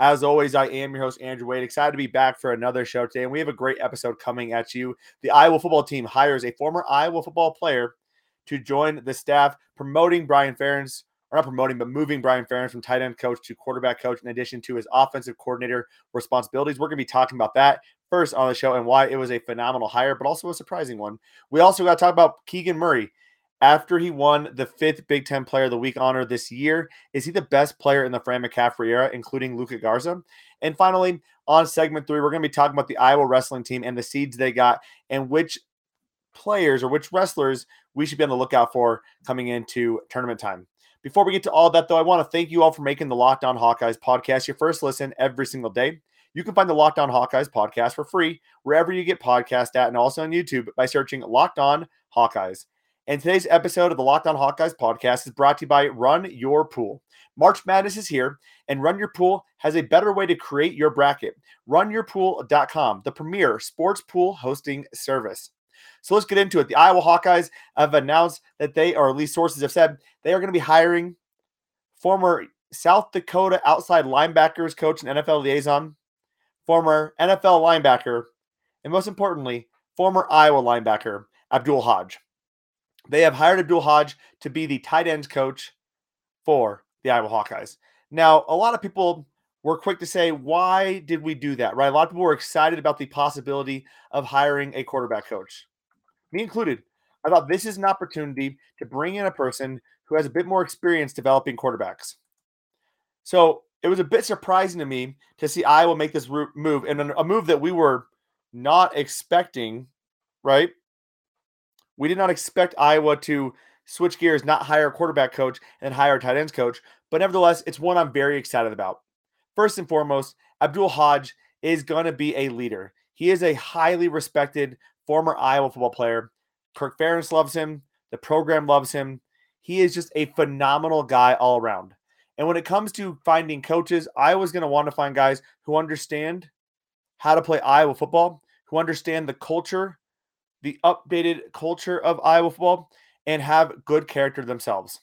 As always, I am your host, Andrew Wade. Excited to be back for another show today, and we have a great episode coming at you. The Iowa football team hires a former Iowa football player to join the staff, promoting Brian Ferentz, or not promoting, but moving Brian Ferentz from tight end coach to quarterback coach, in addition to his offensive coordinator responsibilities. We're going to be talking about that first on the show and why it was a phenomenal hire, but also a surprising one. We also got to talk about Keegan Murray after he won the fifth Big Ten Player of the Week honor this year. Is he the best player in the Fran McCaffery era, including Luka Garza? And finally, on segment three, we're going to be talking about the Iowa wrestling team and the seeds they got and which players or which wrestlers we should be on the lookout for coming into tournament time. Before we get to all that, though, I want to thank you all for making the Locked On Hawkeyes podcast your first listen every single day. You can find the Locked On Hawkeyes podcast for free wherever you get podcast at and also on YouTube by searching Locked On Hawkeyes. And today's episode of the Locked On Hawkeyes podcast is brought to you by Run Your Pool. March Madness is here, and Run Your Pool has a better way to create your bracket. RunYourPool.com, the premier sports pool hosting service. So let's get into it. The Iowa Hawkeyes have announced that they, or at least sources have said, they are going to be hiring former South Dakota outside linebackers coach and NFL liaison, former NFL linebacker, and most importantly, former Iowa linebacker Abdul Hodge. They have hired Abdul Hodge to be the tight ends coach for the Iowa Hawkeyes. Now, a lot of people were quick to say, why did we do that? Right? A lot of people were excited about the possibility of hiring a quarterback coach, me included. I thought this is an opportunity to bring in a person who has a bit more experience developing quarterbacks. So it was a bit surprising to me to see Iowa make this move and a move that we were not expecting, right? We did not expect Iowa to switch gears, not hire a quarterback coach and hire a tight ends coach. But nevertheless, it's one I'm very excited about. First and foremost, Abdul Hodge is going to be a leader. He is a highly respected former Iowa football player. Kirk Ferentz loves him. The program loves him. He is just a phenomenal guy all around. And when it comes to finding coaches, Iowa's going to want to find guys who understand how to play Iowa football, who understand the culture the updated culture of Iowa football and have good character themselves.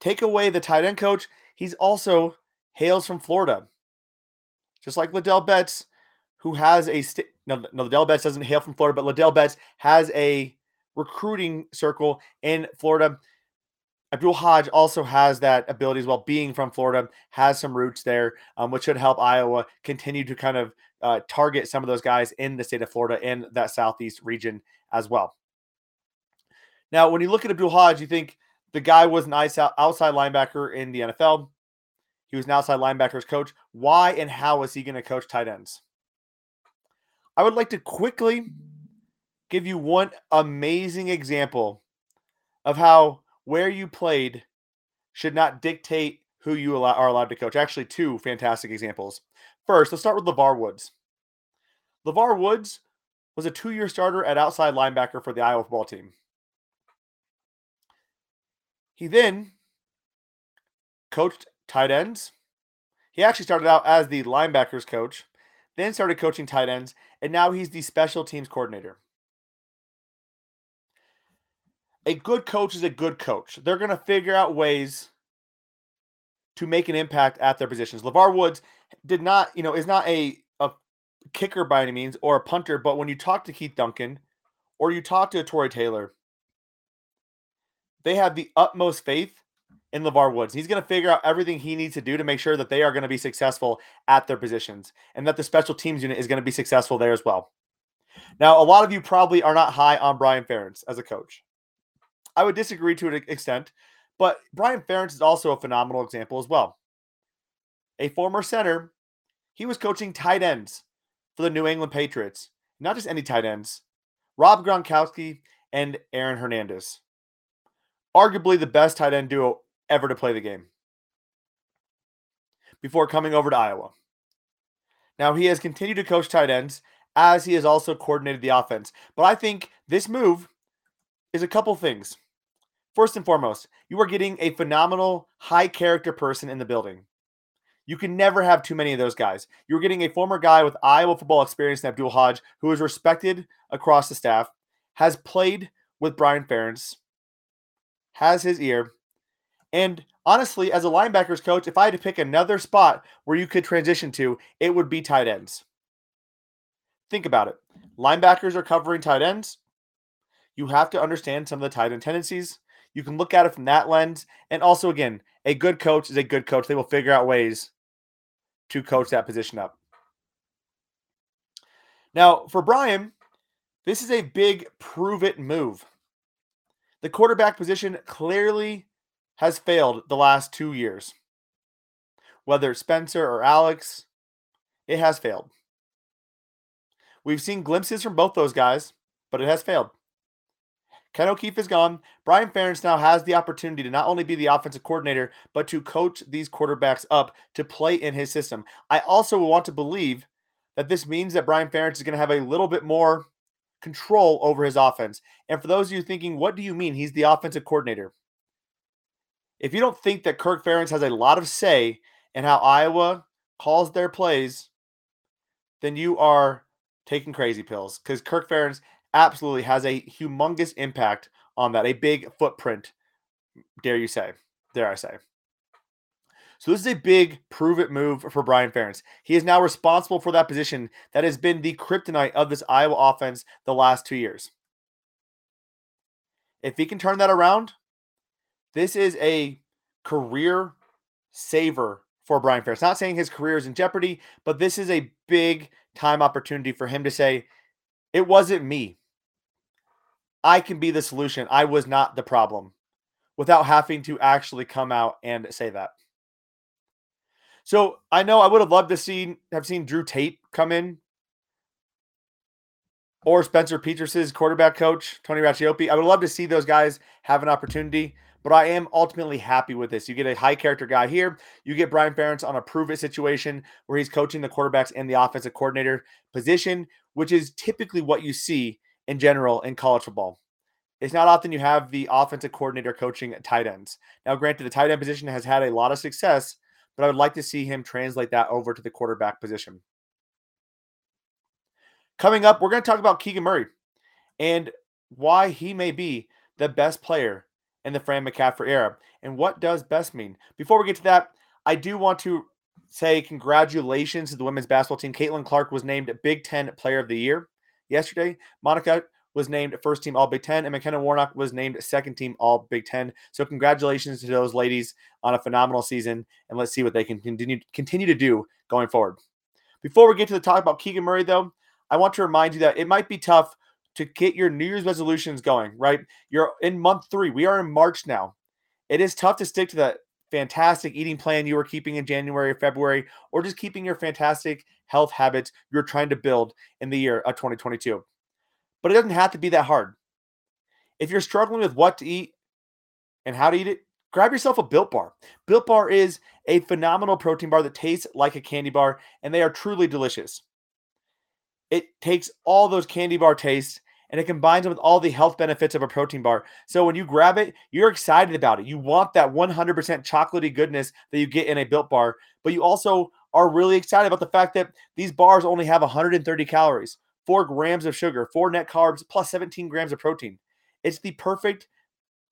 Take away the tight end coach, he's also hails from Florida. Just like Ladell Betts, who has a st- no, no, Ladell Betts doesn't hail from Florida, but Ladell Betts has a recruiting circle in Florida. Abdul Hodge also has that ability as well, being from Florida, has some roots there, um, which should help Iowa continue to kind of uh, target some of those guys in the state of Florida and that southeast region as well. Now, when you look at Abdul Hodge, you think the guy was an outside linebacker in the NFL. He was an outside linebackers coach. Why and how is he going to coach tight ends? I would like to quickly give you one amazing example of how where you played should not dictate who you allow, are allowed to coach. Actually, two fantastic examples. First, let's start with LeVar Woods. LeVar Woods was a two year starter at outside linebacker for the Iowa football team. He then coached tight ends. He actually started out as the linebackers coach, then started coaching tight ends, and now he's the special teams coordinator a good coach is a good coach. They're going to figure out ways to make an impact at their positions. LeVar Woods did not, you know, is not a, a kicker by any means or a punter, but when you talk to Keith Duncan or you talk to Tory Taylor, they have the utmost faith in LeVar Woods. He's going to figure out everything he needs to do to make sure that they are going to be successful at their positions and that the special teams unit is going to be successful there as well. Now, a lot of you probably are not high on Brian Ferentz as a coach. I would disagree to an extent, but Brian Ferentz is also a phenomenal example as well. A former center, he was coaching tight ends for the New England Patriots. Not just any tight ends, Rob Gronkowski and Aaron Hernandez. Arguably the best tight end duo ever to play the game. Before coming over to Iowa. Now, he has continued to coach tight ends as he has also coordinated the offense. But I think this move is a couple things. First and foremost, you are getting a phenomenal, high character person in the building. You can never have too many of those guys. You're getting a former guy with Iowa football experience in Abdul Hodge, who is respected across the staff, has played with Brian Ferentz, has his ear. And honestly, as a linebackers coach, if I had to pick another spot where you could transition to, it would be tight ends. Think about it. Linebackers are covering tight ends. You have to understand some of the tight end tendencies. You can look at it from that lens. And also, again, a good coach is a good coach. They will figure out ways to coach that position up. Now, for Brian, this is a big prove it move. The quarterback position clearly has failed the last two years. Whether it's Spencer or Alex, it has failed. We've seen glimpses from both those guys, but it has failed. Ken O'Keefe is gone. Brian Ferentz now has the opportunity to not only be the offensive coordinator, but to coach these quarterbacks up to play in his system. I also want to believe that this means that Brian Ferentz is going to have a little bit more control over his offense. And for those of you thinking, what do you mean he's the offensive coordinator? If you don't think that Kirk Ferentz has a lot of say in how Iowa calls their plays, then you are taking crazy pills because Kirk Ferentz absolutely has a humongous impact on that, a big footprint, dare you say, dare I say. So this is a big prove it move for Brian Ferentz. He is now responsible for that position that has been the kryptonite of this Iowa offense the last two years. If he can turn that around, this is a career saver for Brian Ferentz. Not saying his career is in jeopardy, but this is a big time opportunity for him to say, it wasn't me. I can be the solution. I was not the problem without having to actually come out and say that. So I know I would have loved to see have seen Drew Tate come in or Spencer Petras' quarterback coach, Tony Racioppi. I would love to see those guys have an opportunity, but I am ultimately happy with this. You get a high character guy here. You get Brian Ferentz on a prove it situation where he's coaching the quarterbacks and the offensive coordinator position, which is typically what you see in general in college football. It's not often you have the offensive coordinator coaching tight ends. Now, granted, the tight end position has had a lot of success, but I would like to see him translate that over to the quarterback position. Coming up, we're going to talk about Keegan Murray and why he may be the best player in the Fran McCaffery era. And what does best mean? Before we get to that, I do want to say congratulations to the women's basketball team. Caitlin Clark was named Big Ten Player of the Year yesterday. Monika was named first team All Big Ten, and McKenna Warnock was named second team All Big Ten. So congratulations to those ladies on a phenomenal season, and let's see what they can continue continue to do going forward. Before we get to the talk about Keegan Murray, though, I want to remind you that it might be tough to get your New Year's resolutions going. Right, you're in month three. We are in March now. It is tough to stick to that fantastic eating plan you were keeping in January or February, or just keeping your fantastic health habits you're trying to build in the year of 2022 but it doesn't have to be that hard. If you're struggling with what to eat and how to eat it, grab yourself a Built Bar. Built Bar is a phenomenal protein bar that tastes like a candy bar, and they are truly delicious. It takes all those candy bar tastes and it combines with all the health benefits of a protein bar. So when you grab it, you're excited about it. You want that 100% chocolatey goodness that you get in a Built Bar, but you also are really excited about the fact that these bars only have 130 calories four grams of sugar, four net carbs, plus 17 grams of protein. It's the perfect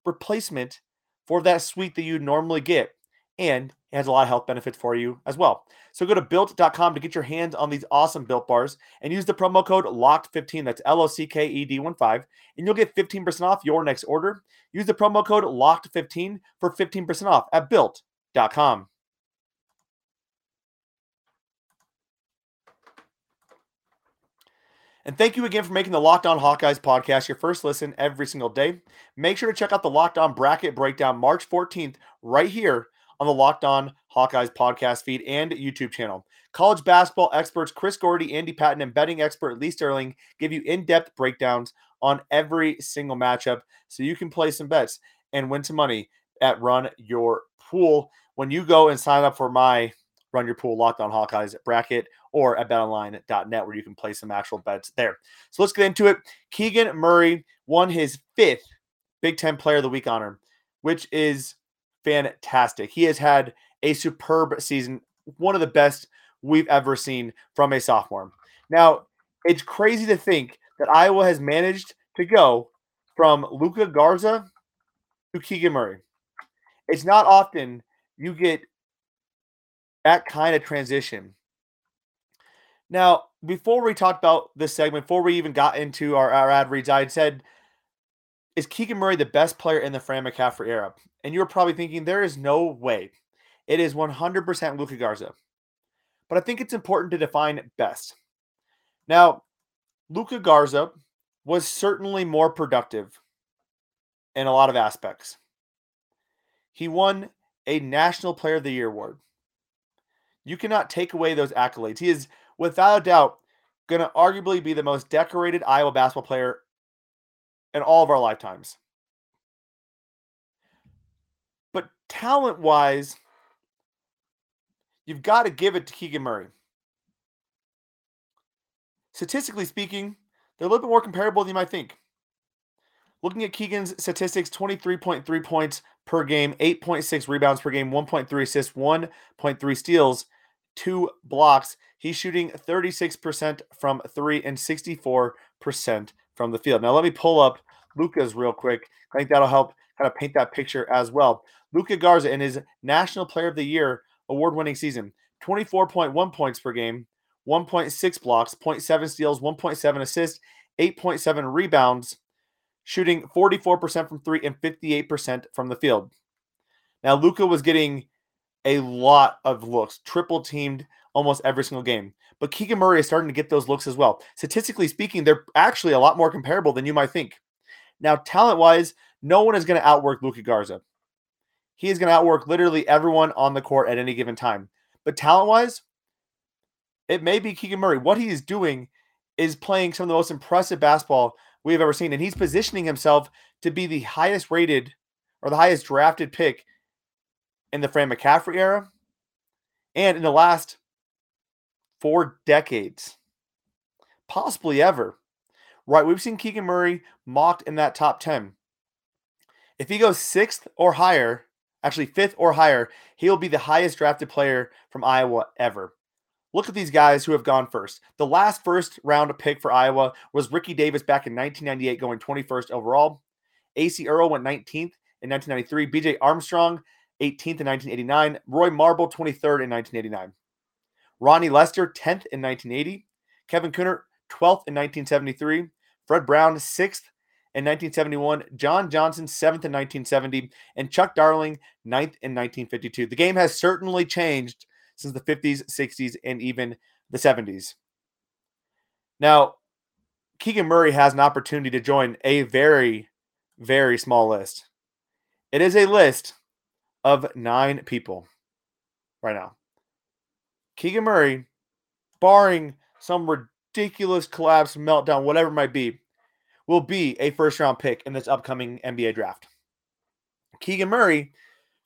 replacement for that sweet that you normally get. And it has a lot of health benefits for you as well. So go to built.com to get your hands on these awesome built bars and use the promo code LOCKED15. That's L O C K E D 1 5. And you'll get 15% off your next order. Use the promo code LOCKED15 for 15% off at built.com. And thank you again for making the Locked On Hawkeyes podcast your first listen every single day. Make sure to check out the Locked On Bracket Breakdown March 14th right here on the Locked On Hawkeyes podcast feed and YouTube channel. College basketball experts Chris Gordy, Andy Patton, and betting expert Lee Sterling give you in depth breakdowns on every single matchup so you can play some bets and win some money at Run Your Pool. When you go and sign up for my run your pool locked on Hawkeyes bracket or at betonline.net where you can play some actual bets there. So let's get into it. Keegan Murray won his fifth Big Ten Player of the Week honor, which is fantastic. He has had a superb season, one of the best we've ever seen from a sophomore. Now, it's crazy to think that Iowa has managed to go from Luka Garza to Keegan Murray. It's not often you get that kind of transition. Now, before we talked about this segment, before we even got into our, our ad reads, I had said, is Keegan Murray the best player in the Fran McCaffery era? And you're probably thinking, there is no way. It is 100% Luka Garza. But I think it's important to define best. Now, Luka Garza was certainly more productive in a lot of aspects. He won a National Player of the Year award. You cannot take away those accolades. He is, without a doubt, going to arguably be the most decorated Iowa basketball player in all of our lifetimes. But talent wise, you've got to give it to Keegan Murray. Statistically speaking, they're a little bit more comparable than you might think. Looking at Keegan's statistics 23.3 points per game, 8.6 rebounds per game, 1.3 assists, 1.3 steals, two blocks. He's shooting 36% from three and 64% from the field. Now, let me pull up Luka's real quick. I think that'll help kind of paint that picture as well. Luka Garza in his National Player of the Year award winning season 24.1 points per game, 1.6 blocks, 0.7 steals, 1.7 assists, 8.7 rebounds, shooting 44% from three and 58% from the field. Now, Luka was getting a lot of looks, triple teamed almost every single game. But Keegan Murray is starting to get those looks as well. Statistically speaking, they're actually a lot more comparable than you might think. Now, talent wise, no one is going to outwork Luka Garza. He is going to outwork literally everyone on the court at any given time. But talent wise, it may be Keegan Murray. What he is doing is playing some of the most impressive basketball we've ever seen. And he's positioning himself to be the highest rated or the highest drafted pick in the Fran McCaffery era and in the last four decades, possibly ever. Right? We've seen Keegan Murray mocked in that top 10. If he goes sixth or higher, actually fifth or higher, he'll be the highest drafted player from Iowa ever. Look at these guys who have gone first. The last first round pick for Iowa was Ricky Davis back in 1998, going 21st overall. Acie Earl went 19th in 1993. BJ Armstrong, 18th in 1989. Roy Marble, 23rd in 1989. Ronnie Lester, 10th in 1980. Kevin Kunnert, 12th in 1973. Fred Brown, 6th in 1971, John Johnson, 7th in 1970, and Chuck Darling, 9th in 1952. The game has certainly changed since the 50s, 60s, and even the 70s. Now, Keegan Murray has an opportunity to join a very, very small list. It is a list of nine people right now. Keegan Murray, barring some ridiculous collapse, meltdown, whatever it might be, will be a first round pick in this upcoming NBA draft. Keegan Murray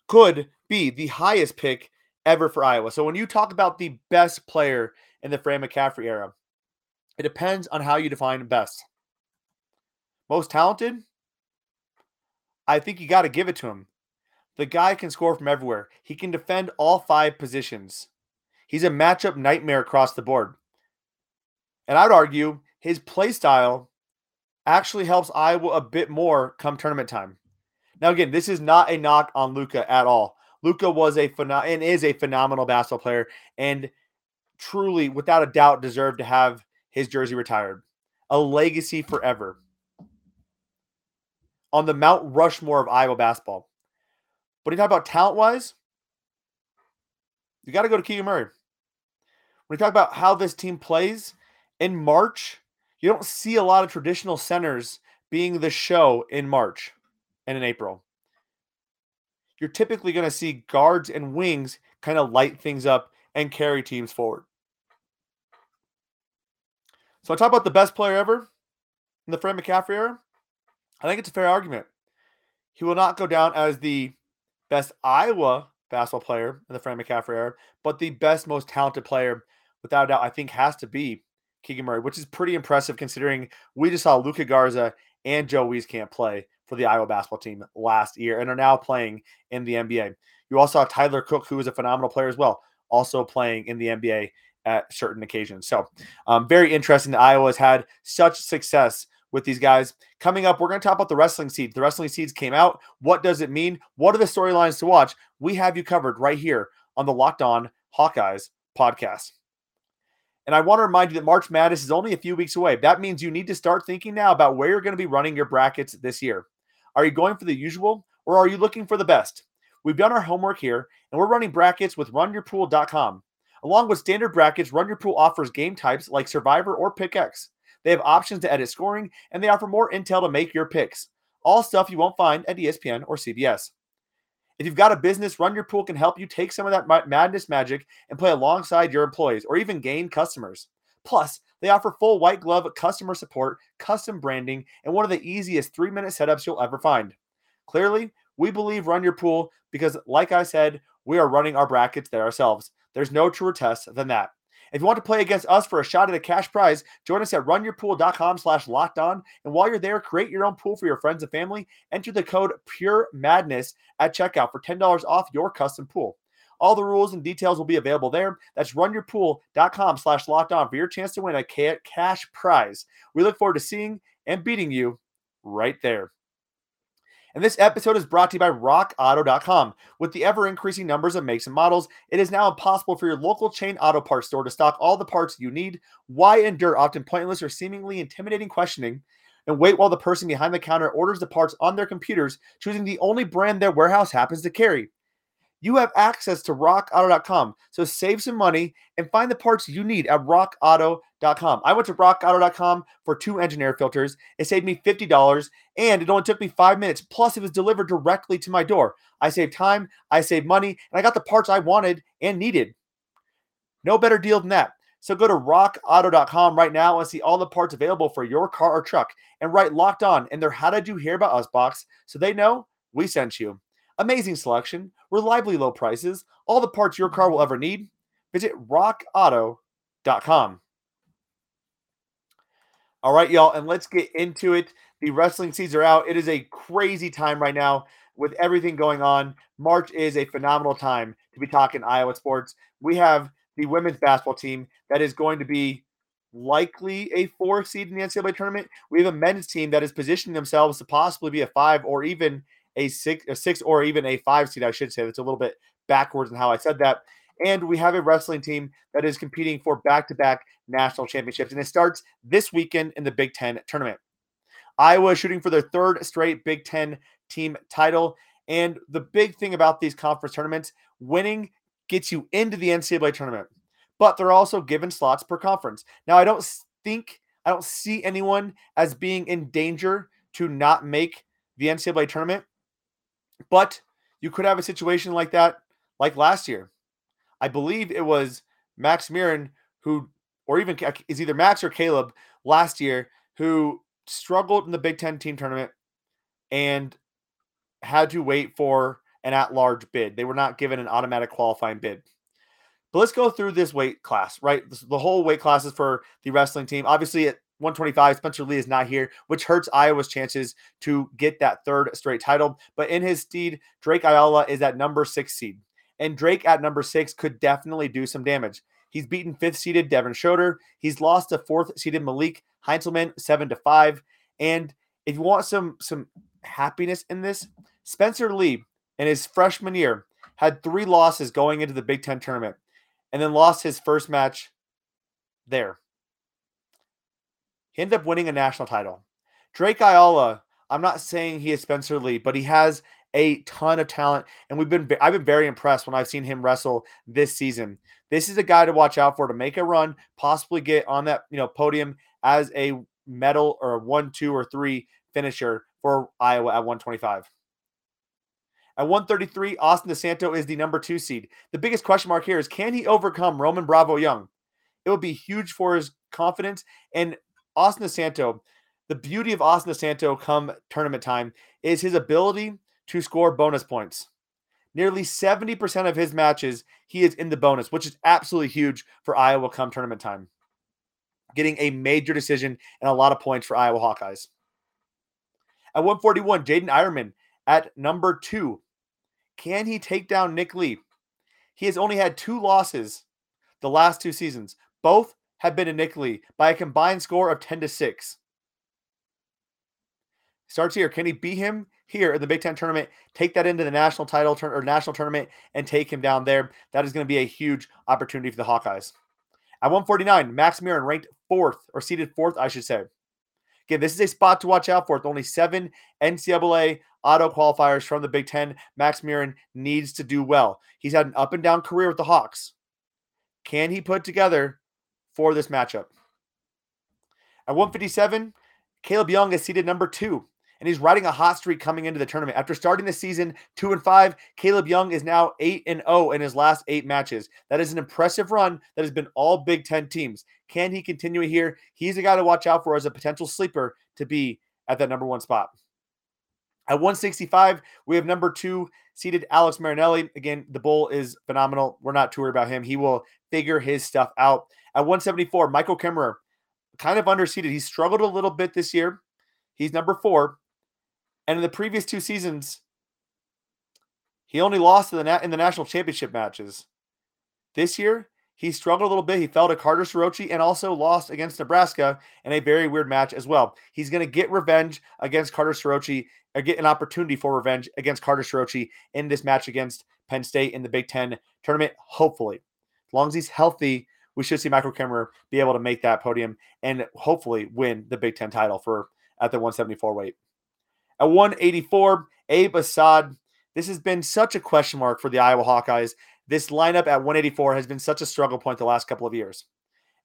could be the highest pick ever for Iowa. So when you talk about the best player in the Fran McCaffery era, it depends on how you define best. Most talented, I think you got to give it to him. The guy can score from everywhere. He can defend all five positions. He's a matchup nightmare across the board. And I'd argue his play style actually helps Iowa a bit more come tournament time. Now, again, this is not a knock on Luka at all. Luka was a phenom- and is a phenomenal basketball player, and truly, without a doubt, deserved to have his jersey retired. A legacy forever. On the Mount Rushmore of Iowa basketball. But you talk about talent wise, you got to go to Keegan Murray. When you talk about how this team plays in March, you don't see a lot of traditional centers being the show in March and in April you're typically going to see guards and wings kind of light things up and carry teams forward. So I talk about the best player ever in the Fred McCaffery era. I think it's a fair argument. He will not go down as the best Iowa basketball player in the Fran McCaffery era, but the best, most talented player, without a doubt, I think has to be Keegan Murray, which is pretty impressive considering we just saw Luka Garza and Joe Wieskamp play for the Iowa basketball team last year and are now playing in the NBA. You also have Tyler Cook, who is a phenomenal player as well, also playing in the NBA at certain occasions. So, um, very interesting that Iowa has had such success with these guys. Coming up, we're going to talk about the wrestling seeds. The wrestling seeds came out. What does it mean? What are the storylines to watch? We have you covered right here on the Locked On Hawkeyes podcast. And I want to remind you that March Madness is only a few weeks away. That means you need to start thinking now about where you're going to be running your brackets this year. Are you going for the usual or are you looking for the best? We've done our homework here and we're running brackets with runyourpool.com. Along with standard brackets, Run Your Pool offers game types like Survivor or Pick X. They have options to edit scoring and they offer more intel to make your picks. All stuff you won't find at ESPN or CBS. If you've got a business, Run Your Pool can help you take some of that madness magic and play alongside your employees or even gain customers. Plus, they offer full white glove customer support, custom branding, and one of the easiest three minute setups you'll ever find. Clearly, we believe Run Your Pool because, like I said, we are running our brackets there ourselves. There's no truer test than that. If you want to play against us for a shot at a cash prize, join us at runyourpool.com slash locked on. And while you're there, create your own pool for your friends and family. Enter the code Pure Madness at checkout for $10 off your custom pool. All the rules and details will be available there. That's runyourpool.com slash locked on for your chance to win a cash prize. We look forward to seeing and beating you right there. And this episode is brought to you by RockAuto.com. With the ever increasing numbers of makes and models, it is now impossible for your local chain auto parts store to stock all the parts you need. Why endure often pointless or seemingly intimidating questioning and wait while the person behind the counter orders the parts on their computers, choosing the only brand their warehouse happens to carry? You have access to rockauto.com. So save some money and find the parts you need at rockauto.com. I went to rockauto.com for two engine air filters. It saved me $50 and it only took me five minutes. Plus, it was delivered directly to my door. I saved time, I saved money, and I got the parts I wanted and needed. No better deal than that. So go to rockauto.com right now and see all the parts available for your car or truck and write locked on in their How Did You Hear About Us box so they know we sent you. Amazing selection, reliably low prices, all the parts your car mm-hmm. will ever need. Visit rockauto.com. All right, y'all, and let's get into it. The wrestling seeds are out. It is a crazy time right now with everything going on. March is a phenomenal time to be talking Iowa sports. We have the women's basketball team that is going to be likely a four seed in the NCAA tournament. We have a men's team that is positioning themselves to possibly be a five or even a six, a six, or even a five seed. I should say that's a little bit backwards in how I said that. And we have a wrestling team that is competing for back-to-back national championships, and it starts this weekend in the Big Ten tournament. Iowa is shooting for their third straight Big Ten team title. And the big thing about these conference tournaments, winning gets you into the NCAA tournament, but they're also given slots per conference. Now, I don't think, I don't see anyone as being in danger to not make the NCAA tournament. But you could have a situation like that, like last year. I believe it was Max Murin who, or even is either Max or Caleb last year who struggled in the Big Ten team tournament and had to wait for an at large bid. They were not given an automatic qualifying bid. But let's go through this weight class, right? The whole weight classes for the wrestling team. Obviously, at 125. Spencer Lee is not here, which hurts Iowa's chances to get that third straight title. But in his steed, Drake Ayala is at number six seed. And Drake at number six could definitely do some damage. He's beaten fifth seeded Devin Schroeder. He's lost to fourth seeded Malik Heinselman, seven to five. And if you want some some happiness in this, Spencer Lee in his freshman year had three losses going into the Big Ten tournament, and then lost his first match there. He ended up winning a national title. Drake Ayala, I'm not saying he is Spencer Lee, but he has a ton of talent, and we've been I've been very impressed when I've seen him wrestle this season. This is a guy to watch out for to make a run, possibly get on that you know podium as a medal or a one, two, or three finisher for Iowa at 125. At 133, Austin DeSanto is the number two seed. The biggest question mark here is can he overcome Roman Bravo Young? It would be huge for his confidence. And Austin DeSanto, the beauty of Austin DeSanto come tournament time is his ability to score bonus points. Nearly 70% of his matches, he is in the bonus, which is absolutely huge for Iowa come tournament time. Getting a major decision and a lot of points for Iowa Hawkeyes. At 141, Jaydin Eierman at number two. Can he take down Nick Lee? He has only had two losses the last two seasons. Both have been to Nick Lee by a combined score of 10 to 6. Starts here. Can he beat him here in the Big Ten tournament? Take that into the national title tur- or national tournament and take him down there. That is going to be a huge opportunity for the Hawkeyes. At 149, Max Murin ranked fourth or seated fourth, I should say. Again, this is a spot to watch out for. With only seven NCAA auto qualifiers from the Big Ten, Max Murin needs to do well. He's had an up and down career with the Hawks. Can he put together for this matchup? At 157, Caleb Young is seated number two and he's riding a hot streak coming into the tournament. After starting the season two and five, Caleb Young is now eight and zero oh in his last eight matches. That is an impressive run. That has been all Big Ten teams. Can he continue here? He's a guy to watch out for as a potential sleeper to be at that number one spot. At 165, we have number two seated Alex Marinelli. Again, the bull is phenomenal. We're not too worried about him. He will figure his stuff out. At 174, Michael Kemerer, kind of underseated. He struggled a little bit this year. He's number four. And in the previous two seasons, he only lost in the, na- in the national championship matches. This year, he struggled a little bit. He fell to Carter Starocci and also lost against Nebraska in a very weird match as well. He's going to get revenge against Carter Starocci, or uh, get an opportunity for revenge against Carter Starocci in this match against Penn State in the Big Ten tournament, hopefully. As long as he's healthy, we should see Michael Kemerer be able to make that podium and hopefully win the Big Ten title for at the 174 weight. At 184, Abe Assad. This has been such a question mark for the Iowa Hawkeyes. This lineup at 184 has been such a struggle point the last couple of years.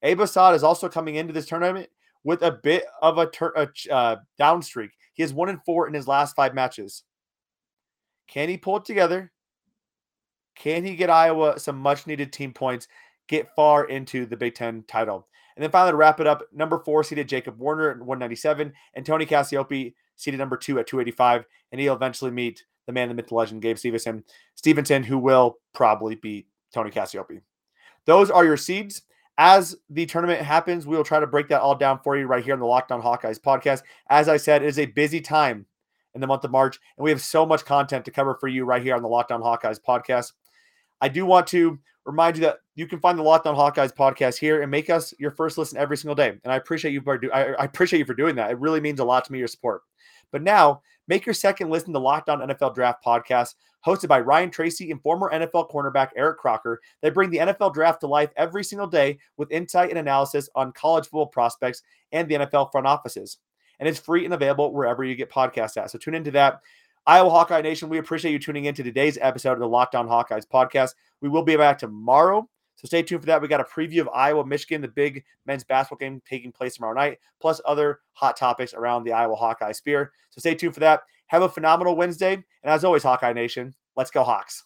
Abe Assad is also coming into this tournament with a bit of a, tur- a uh, down streak. He has one and four in his last five matches. Can he pull it together? Can he get Iowa some much needed team points, get far into the Big Ten title? And then finally, to wrap it up, number four seeded Jacob Warner at 197 and Tony Cassioppi seeded number two at 285, and he'll eventually meet the man, the myth, the legend, Gable Steveson, Steveson, who will probably beat Tony Cassioppi. Those are your seeds. As the tournament happens, we will try to break that all down for you right here on the Locked On Hawkeyes podcast. As I said, it is a busy time in the month of March, and we have so much content to cover for you right here on the Locked On Hawkeyes podcast. I do want to remind you that you can find the Locked On Hawkeyes podcast here and make us your first listen every single day. And I appreciate you for do I, I appreciate you for doing that. It really means a lot to me your support. But now make your second listen to Locked On NFL Draft podcast, hosted by Ryan Tracy and former NFL cornerback Eric Crocker. They bring the NFL draft to life every single day with insight and analysis on college football prospects and the NFL front offices. And it's free and available wherever you get podcasts at. So tune into that. Iowa Hawkeye Nation, we appreciate you tuning in to today's episode of the Locked On Hawkeyes podcast. We will be back tomorrow. So stay tuned for that. We got a preview of Iowa, Michigan, the big men's basketball game taking place tomorrow night, plus other hot topics around the Iowa Hawkeye Spear. So stay tuned for that. Have a phenomenal Wednesday. And as always, Hawkeye Nation, let's go Hawks.